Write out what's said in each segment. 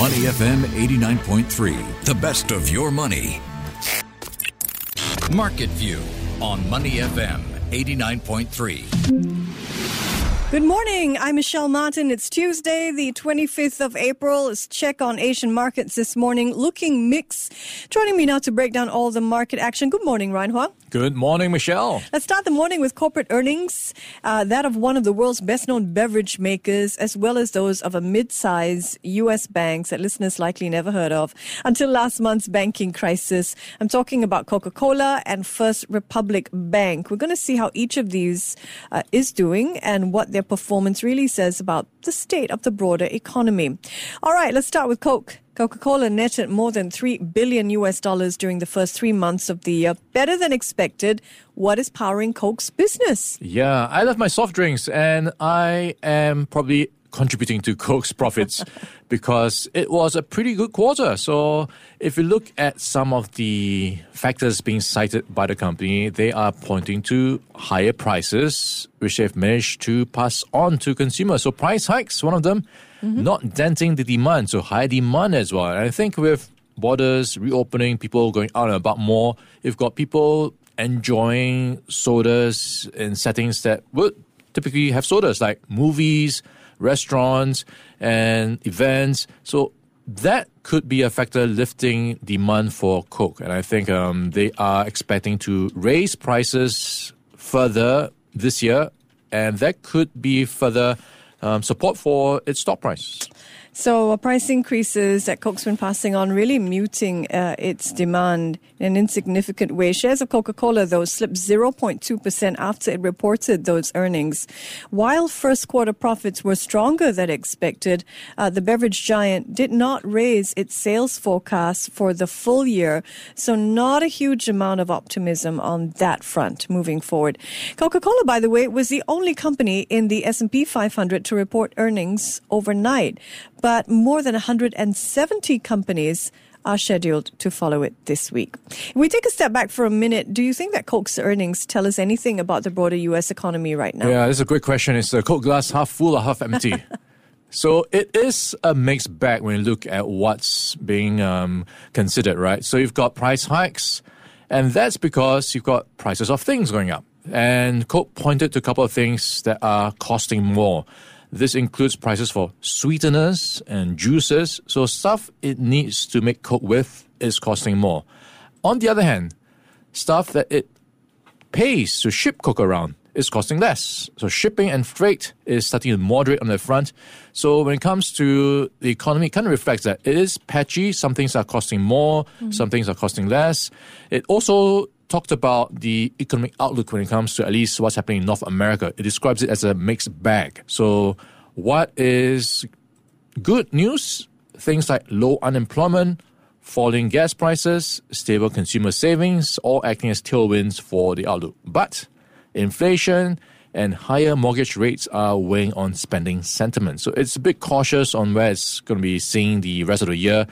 Money FM 89.3, the best of your money. Market View on Money FM 89.3. Good morning. I'm Michelle Martin. It's Tuesday, the 25th of April. Let's check on Asian markets this morning. Looking mixed. Joining me now to break down all the market action. Good morning, Ryan Huang. Good morning, Michelle. Let's start the morning with corporate earnings. Uh, that of one of the world's best known beverage makers, as well as those of a mid size U.S. banks that listeners likely never heard of until last month's banking crisis. I'm talking about Coca Cola and First Republic Bank. We're going to see how each of these uh, is doing and what their performance really says about the state of the broader economy. All right, let's start with Coke. Coca-Cola netted more than 3 billion US dollars during the first 3 months of the year, better than expected. What is powering Coke's business? Yeah, I love my soft drinks and I am probably contributing to Coke's profits because it was a pretty good quarter. So, if you look at some of the factors being cited by the company, they are pointing to higher prices, which they've managed to pass on to consumers. So, price hikes, one of them, mm-hmm. not denting the demand, so high demand as well. And I think with borders reopening, people going out and about more, you've got people enjoying sodas in settings that would typically have sodas like movies restaurants and events. So that could be a factor lifting demand for Coke. And I think um, they are expecting to raise prices further this year, and that could be further um, support for its stock price. So uh, price increases that Coke's been passing on really muting uh, its demand in an insignificant way. Shares of Coca-Cola, though, slipped 0.2% after it reported those earnings. While first quarter profits were stronger than expected, uh, the beverage giant did not raise its sales forecast for the full year. So not a huge amount of optimism on that front moving forward. Coca-Cola, by the way, was the only company in the S&P 500 to report earnings overnight but more than 170 companies are scheduled to follow it this week. If we take a step back for a minute, do you think that Coke's earnings tell us anything about the broader US economy right now? Yeah, that's a great question. Is the Coke glass half full or half empty? so it is a mixed bag when you look at what's being um, considered, right? So you've got price hikes, and that's because you've got prices of things going up. And Coke pointed to a couple of things that are costing more. This includes prices for sweeteners and juices, so stuff it needs to make Coke with is costing more. On the other hand, stuff that it pays to ship Coke around is costing less. So shipping and freight is starting to moderate on the front. So when it comes to the economy, it kind of reflects that it is patchy. Some things are costing more, mm-hmm. some things are costing less. It also talked about the economic outlook when it comes to at least what's happening in North America. It describes it as a mixed bag. So, what is good news? Things like low unemployment, falling gas prices, stable consumer savings, all acting as tailwinds for the outlook. But inflation and higher mortgage rates are weighing on spending sentiment. So it's a bit cautious on where it's going to be seeing the rest of the year.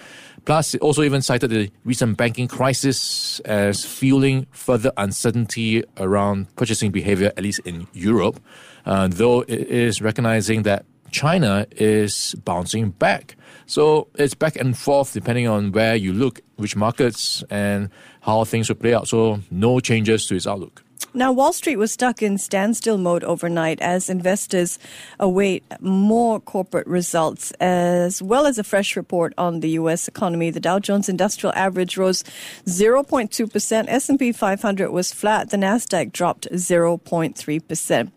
Plus, it also even cited the recent banking crisis as fueling further uncertainty around purchasing behavior, at least in Europe, uh, though it is recognizing that China is bouncing back. So it's back and forth depending on where you look, which markets, and how things will play out. So no changes to its outlook. Now, Wall Street was stuck in standstill mode overnight as investors await more corporate results, as well as a fresh report on the U.S. economy. The Dow Jones Industrial Average rose 0.2%. S&P 500 was flat. The Nasdaq dropped 0.3%.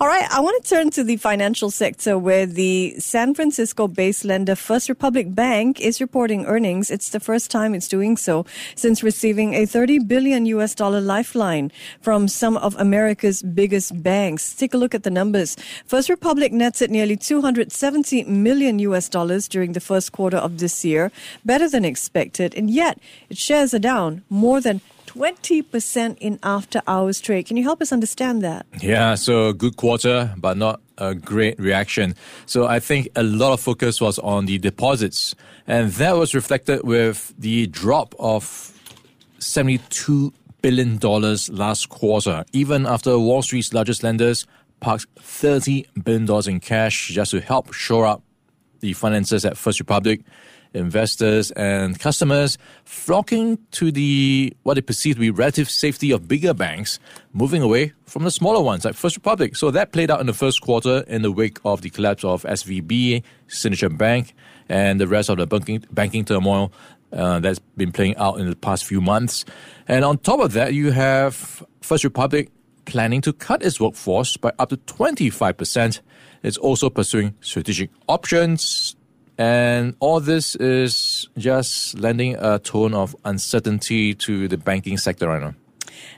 All right, I want to turn to the financial sector where the San Francisco-based lender First Republic Bank is reporting earnings. It's the first time it's doing so since receiving a 30 billion U.S. dollar lifeline from from some of America's biggest banks. Take a look at the numbers. First Republic netted nearly 270 million US dollars during the first quarter of this year, better than expected, and yet its shares are down more than 20% in after hours trade. Can you help us understand that? Yeah, so good quarter, but not a great reaction. So I think a lot of focus was on the deposits, and that was reflected with the drop of 72 billion dollars last quarter, even after Wall Street's largest lenders parked $30 billion in cash just to help shore up the finances at First Republic, investors and customers flocking to the what they perceive to be relative safety of bigger banks, moving away from the smaller ones like First Republic. So that played out in the first quarter in the wake of the collapse of SVB, Signature Bank, and the rest of the banking, banking turmoil uh, that's been playing out in the past few months. And on top of that, you have First Republic planning to cut its workforce by up to 25%. It's also pursuing strategic options. And all this is just lending a tone of uncertainty to the banking sector right now.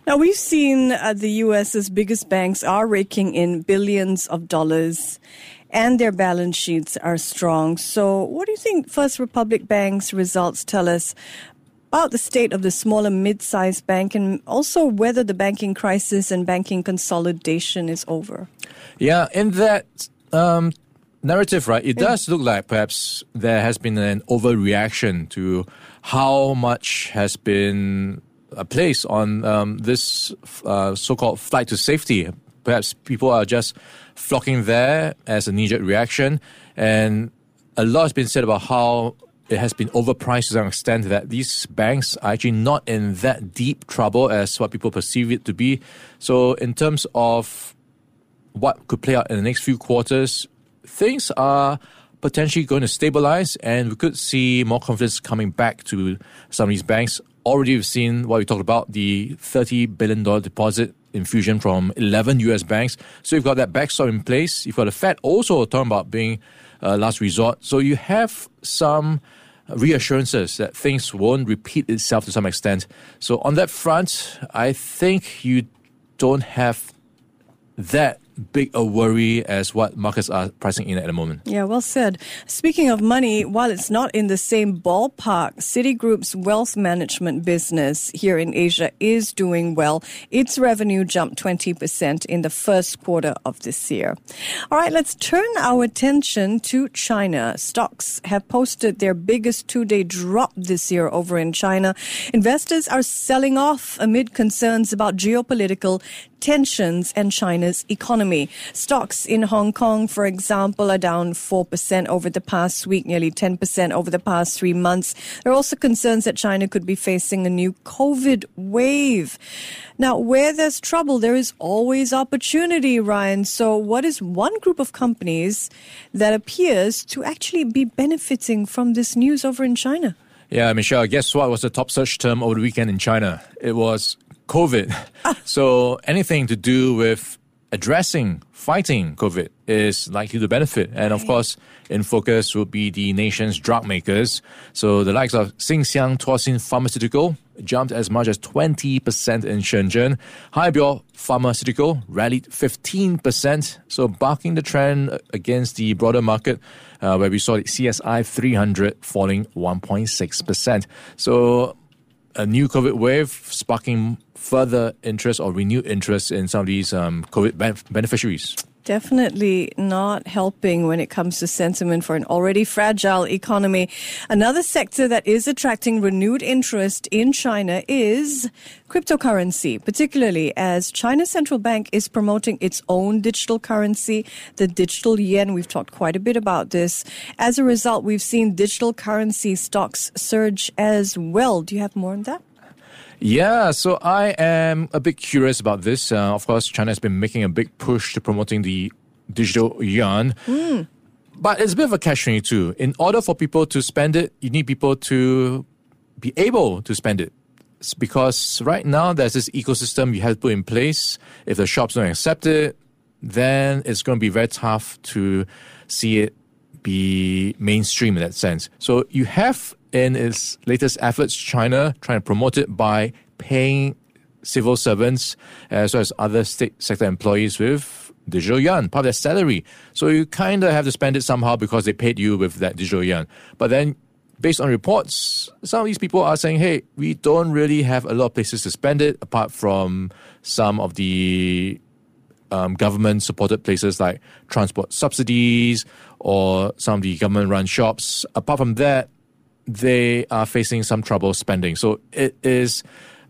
Now, we've seen uh, the US's biggest banks are raking in billions of dollars and their balance sheets are strong. So, what do you think First Republic Bank's results tell us about the state of the smaller mid-sized bank and also whether the banking crisis and banking consolidation is over? Yeah, in that um, narrative, right, it does look like perhaps there has been an overreaction to how much has been placed on um, this uh, so-called flight to safety. Perhaps people are just flocking there as a knee-jerk reaction, and a lot has been said about how it has been overpriced to an extent that these banks are actually not in that deep trouble as what people perceive it to be. So, in terms of what could play out in the next few quarters, things are potentially going to stabilize and we could see more confidence coming back to some of these banks. Already, we've seen what we talked about the $30 billion deposit infusion from 11 US banks. So you've got that backstop in place. You've got the Fed also talking about being uh, last resort. So you have some reassurances that things won't repeat itself to some extent. So on that front, I think you don't have that big a worry as what markets are pricing in at the moment. Yeah, well said. Speaking of money, while it's not in the same ballpark, Citigroup's wealth management business here in Asia is doing well. Its revenue jumped 20% in the first quarter of this year. All right, let's turn our attention to China. Stocks have posted their biggest two-day drop this year over in China. Investors are selling off amid concerns about geopolitical tensions and China's economy. Stocks in Hong Kong, for example, are down 4% over the past week, nearly 10% over the past three months. There are also concerns that China could be facing a new COVID wave. Now, where there's trouble, there is always opportunity, Ryan. So, what is one group of companies that appears to actually be benefiting from this news over in China? Yeah, Michelle, guess what was the top search term over the weekend in China? It was COVID. Ah. so anything to do with addressing, fighting COVID is likely to benefit. And of course, in focus will be the nation's drug makers. So the likes of Xinxiang Tuoxin Pharmaceutical jumped as much as 20% in Shenzhen. Haibiao Pharmaceutical rallied 15%, so barking the trend against the broader market, uh, where we saw the CSI 300 falling 1.6%. So a new COVID wave sparking further interest or renewed interest in some of these um, COVID beneficiaries definitely not helping when it comes to sentiment for an already fragile economy. Another sector that is attracting renewed interest in China is cryptocurrency, particularly as China's central bank is promoting its own digital currency, the digital yuan. We've talked quite a bit about this. As a result, we've seen digital currency stocks surge as well. Do you have more on that? Yeah, so I am a bit curious about this. Uh, of course, China has been making a big push to promoting the digital yuan. Mm. But it's a bit of a catch 22. In order for people to spend it, you need people to be able to spend it. It's because right now there's this ecosystem you have to put in place. If the shops don't accept it, then it's going to be very tough to see it be mainstream in that sense. So you have in its latest efforts, China trying to promote it by paying civil servants as well as other state sector employees with digital yuan, part of their salary. So you kind of have to spend it somehow because they paid you with that digital yuan. But then, based on reports, some of these people are saying, hey, we don't really have a lot of places to spend it apart from some of the um, government supported places like transport subsidies or some of the government run shops. Apart from that, they are facing some trouble spending. So it is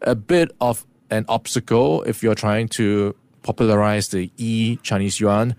a bit of an obstacle if you're trying to popularize the e Chinese yuan.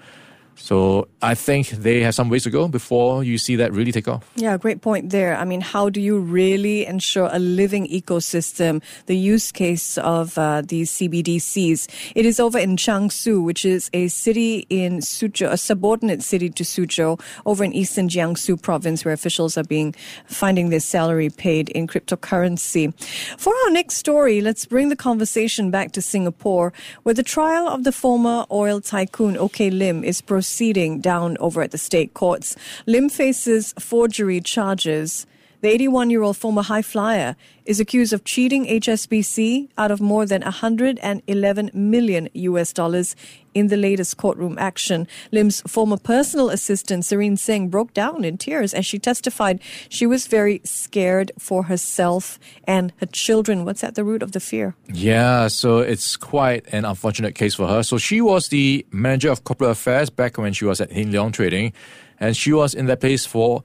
So I think they have some ways to go before you see that really take off. Yeah, great point there. I mean, how do you really ensure a living ecosystem? The use case of uh, these CBDCs. It is over in Changshu, which is a city in Suzhou, a subordinate city to Suzhou, over in eastern Jiangsu province, where officials are being finding their salary paid in cryptocurrency. For our next story, let's bring the conversation back to Singapore, where the trial of the former oil tycoon OK Lim is proceeding proceeding down over at the state courts. Lim faces forgery charges. The 81 year old former high flyer is accused of cheating HSBC out of more than 111 million US dollars in the latest courtroom action. Lim's former personal assistant, Serene Singh, broke down in tears as she testified she was very scared for herself and her children. What's at the root of the fear? Yeah, so it's quite an unfortunate case for her. So she was the manager of corporate affairs back when she was at Hin Leong Trading, and she was in that place for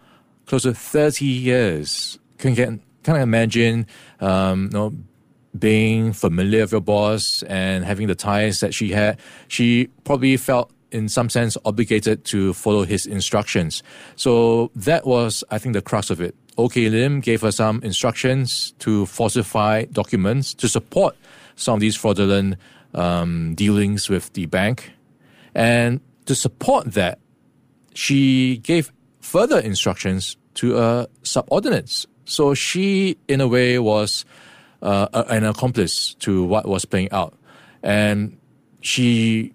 close to 30 years. Can get kind of imagine, um, you know, being familiar with your boss and having the ties that she had, she probably felt in some sense obligated to follow his instructions. So that was, I think, the crux of it. OK Lim gave her some instructions to falsify documents to support some of these fraudulent um, dealings with the bank. And to support that, she gave further instructions to her subordinates. So she, in a way, was uh, an accomplice to what was playing out. And she,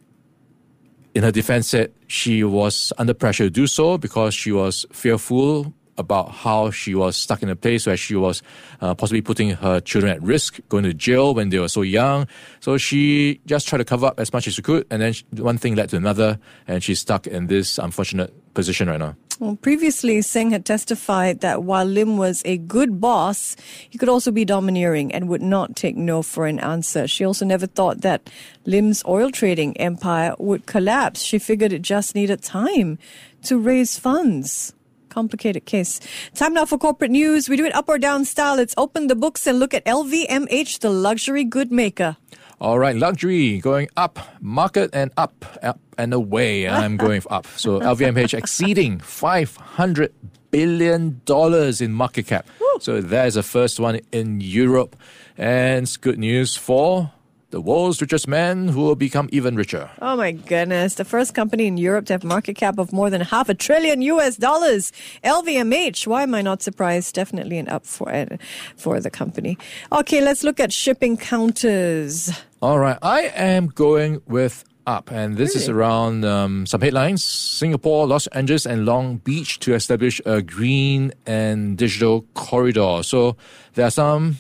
in her defense, said she was under pressure to do so because she was fearful about how she was stuck in a place where she was uh, possibly putting her children at risk, going to jail when they were so young. So she just tried to cover up as much as she could, and then one thing led to another, and she's stuck in this unfortunate position right now. Well, previously, Singh had testified that while Lim was a good boss, he could also be domineering and would not take no for an answer. She also never thought that Lim's oil trading empire would collapse. She figured it just needed time to raise funds. Complicated case. Time now for corporate news. We do it up or down style. Let's open the books and look at LVMH, the luxury good maker. All right, luxury going up, market and up, up and away. I'm going up. So LVMH exceeding $500 billion in market cap. Woo. So that is the first one in Europe. And it's good news for the world's richest man who will become even richer. Oh my goodness. The first company in Europe to have market cap of more than half a trillion US dollars. LVMH. Why am I not surprised? Definitely an up for for the company. Okay, let's look at shipping counters. All right. I am going with up, and this really? is around um, some headlines. Singapore, Los Angeles, and Long Beach to establish a green and digital corridor. So there are some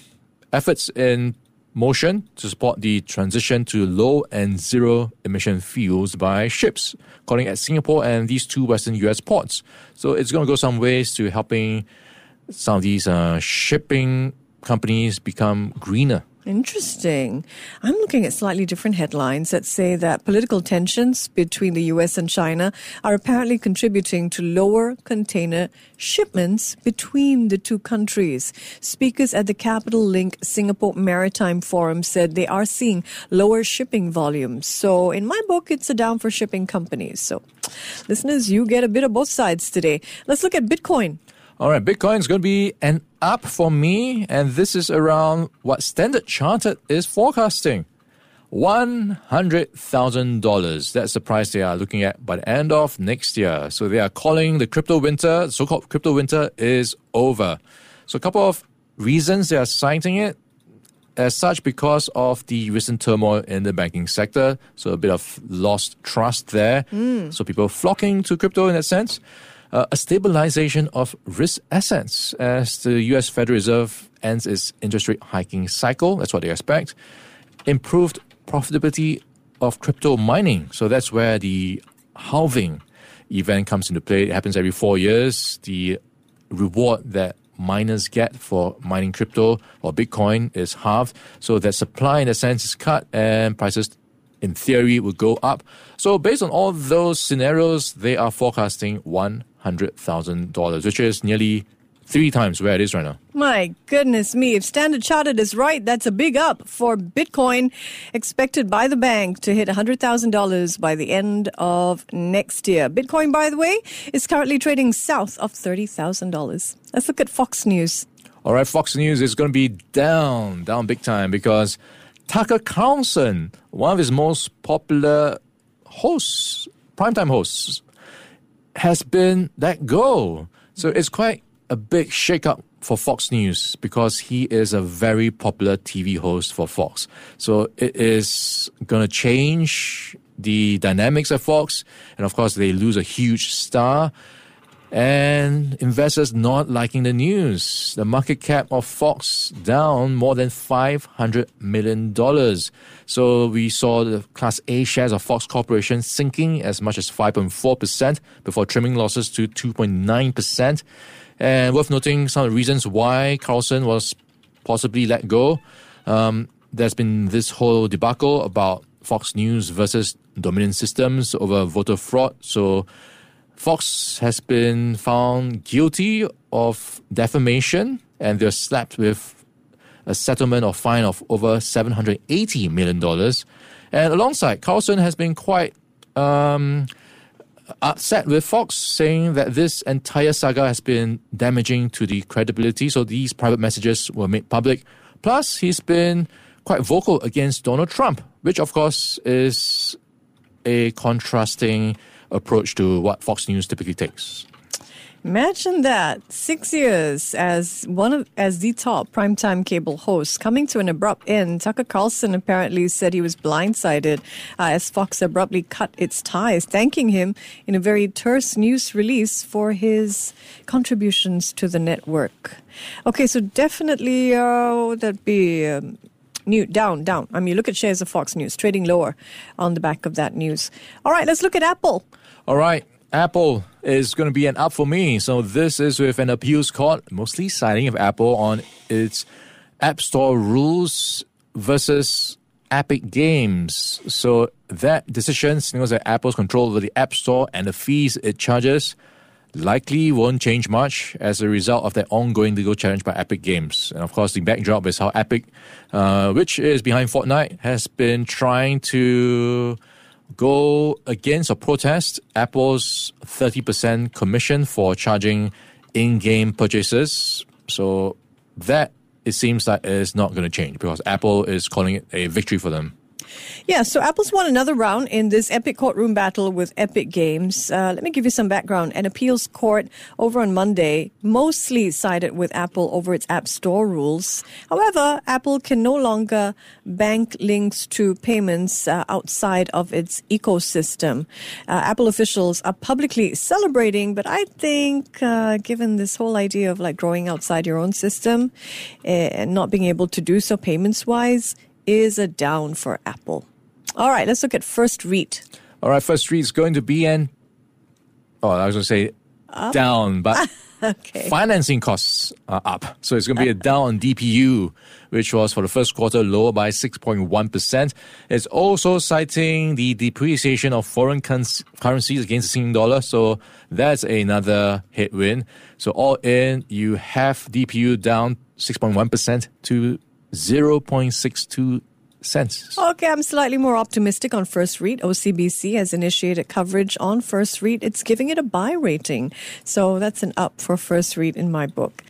efforts in motion to support the transition to low and zero emission fuels by ships, calling at Singapore and these two Western US ports. So it's going to go some ways to helping some of these uh, shipping companies become greener. Interesting. I'm looking at slightly different headlines that say that political tensions between the US and China are apparently contributing to lower container shipments between the two countries. Speakers at the Capital Link Singapore Maritime Forum said they are seeing lower shipping volumes. So, in my book, it's a down for shipping companies. So, listeners, you get a bit of both sides today. Let's look at Bitcoin. All right, Bitcoin is going to be an up for me, and this is around what Standard Chartered is forecasting. $100,000. That's the price they are looking at by the end of next year. So they are calling the crypto winter, so called crypto winter is over. So a couple of reasons they are citing it as such because of the recent turmoil in the banking sector. So a bit of lost trust there. Mm. So people flocking to crypto in that sense uh, a stabilization of risk assets as the U.S. Federal Reserve ends its interest rate hiking cycle. That's what they expect. Improved profitability of crypto mining. So that's where the halving event comes into play. It happens every four years. The reward that miners get for mining crypto or Bitcoin is halved. So that supply, in a sense, is cut and prices in theory, would go up. So, based on all those scenarios, they are forecasting $100,000, which is nearly three times where it is right now. My goodness me. If Standard Chartered is right, that's a big up for Bitcoin, expected by the bank to hit $100,000 by the end of next year. Bitcoin, by the way, is currently trading south of $30,000. Let's look at Fox News. All right, Fox News is going to be down, down big time because Tucker Carlson, one of his most popular hosts, primetime hosts, has been let go. So it's quite a big shakeup for Fox News because he is a very popular TV host for Fox. So it is going to change the dynamics of Fox. And of course, they lose a huge star. And investors not liking the news. The market cap of Fox down more than $500 million. So we saw the Class A shares of Fox Corporation sinking as much as 5.4% before trimming losses to 2.9%. And worth noting some of the reasons why Carlson was possibly let go. Um, there's been this whole debacle about Fox News versus Dominion Systems over voter fraud. So Fox has been found guilty of defamation and they're slapped with a settlement or fine of over $780 million. And alongside, Carlson has been quite um, upset with Fox, saying that this entire saga has been damaging to the credibility. So these private messages were made public. Plus, he's been quite vocal against Donald Trump, which of course is a contrasting approach to what Fox News typically takes. Imagine that six years as one of as the top primetime cable host coming to an abrupt end. Tucker Carlson apparently said he was blindsided uh, as Fox abruptly cut its ties, thanking him in a very terse news release for his contributions to the network. Okay, so definitely uh, that be. Um, New, down, down. I mean, look at shares of Fox News trading lower on the back of that news. All right, let's look at Apple. All right, Apple is going to be an up for me. So this is with an appeals court mostly siding of Apple on its App Store rules versus Epic Games. So that decision signals that Apple's control over the App Store and the fees it charges likely won't change much as a result of that ongoing legal challenge by Epic Games. And of course, the backdrop is how Epic, uh, which is behind Fortnite, has been trying to go against or protest Apple's 30% commission for charging in game purchases. So that it seems that is not going to change because Apple is calling it a victory for them. Yeah, so Apple's won another round in this epic courtroom battle with Epic Games. Uh, let me give you some background. An appeals court over on Monday mostly sided with Apple over its App Store rules. However, Apple can no longer bank links to payments uh, outside of its ecosystem. Uh, Apple officials are publicly celebrating, but I think uh, given this whole idea of like growing outside your own system eh, and not being able to do so payments wise, is a down for Apple. All right, let's look at First REIT. All right, First REIT is going to be an, oh, I was going to say up? down, but okay. financing costs are up. So it's going to be a down on DPU, which was for the first quarter lower by 6.1%. It's also citing the depreciation of foreign currencies against the Singapore dollar. So that's another headwind. So all in, you have DPU down 6.1% to 0.62 cents. Okay, I'm slightly more optimistic on First REIT. OCBC has initiated coverage on First REIT. It's giving it a buy rating. So that's an up for First REIT in my book.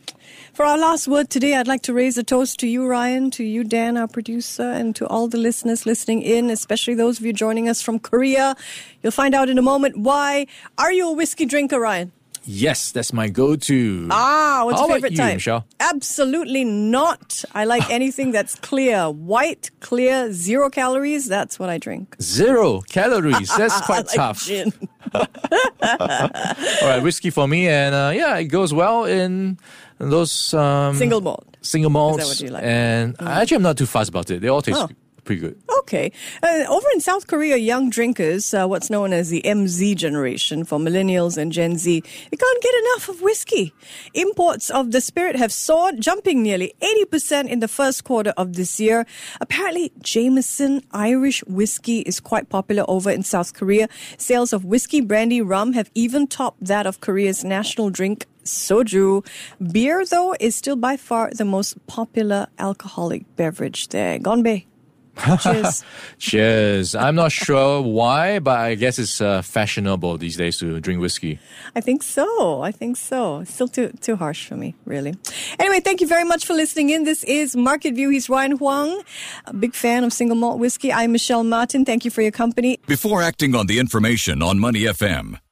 For our last word today, I'd like to raise a toast to you, Ryan, to you, Dan, our producer, and to all the listeners listening in, especially those of you joining us from Korea. You'll find out in a moment why. Are you a whiskey drinker, Ryan? Yes, that's my go-to. Ah, what's How your favorite you, type? Michelle? Absolutely not. I like anything that's clear, white, clear, zero calories. That's what I drink. Zero calories. That's quite tough. Gin. All right, whiskey for me, and uh, yeah, it goes well in those um, single malt. Single malts. Is that what you like? And mm. actually, I'm not too fussed about it. They all taste Oh pretty good. Okay. Uh, over in South Korea, young drinkers, uh, what's known as the MZ generation for millennials and Gen Z, they can't get enough of whiskey. Imports of the spirit have soared, jumping nearly 80% in the first quarter of this year. Apparently, Jameson Irish whiskey is quite popular over in South Korea. Sales of whiskey, brandy, rum have even topped that of Korea's national drink soju. Beer, though, is still by far the most popular alcoholic beverage there. Gonbe. Cheers. Cheers. I'm not sure why, but I guess it's uh, fashionable these days to drink whiskey. I think so. I think so. Still too too harsh for me, really. Anyway, thank you very much for listening in. This is Market View. He's Ryan Huang, a big fan of single malt whiskey. I'm Michelle Martin. Thank you for your company. Before acting on the information on Money FM,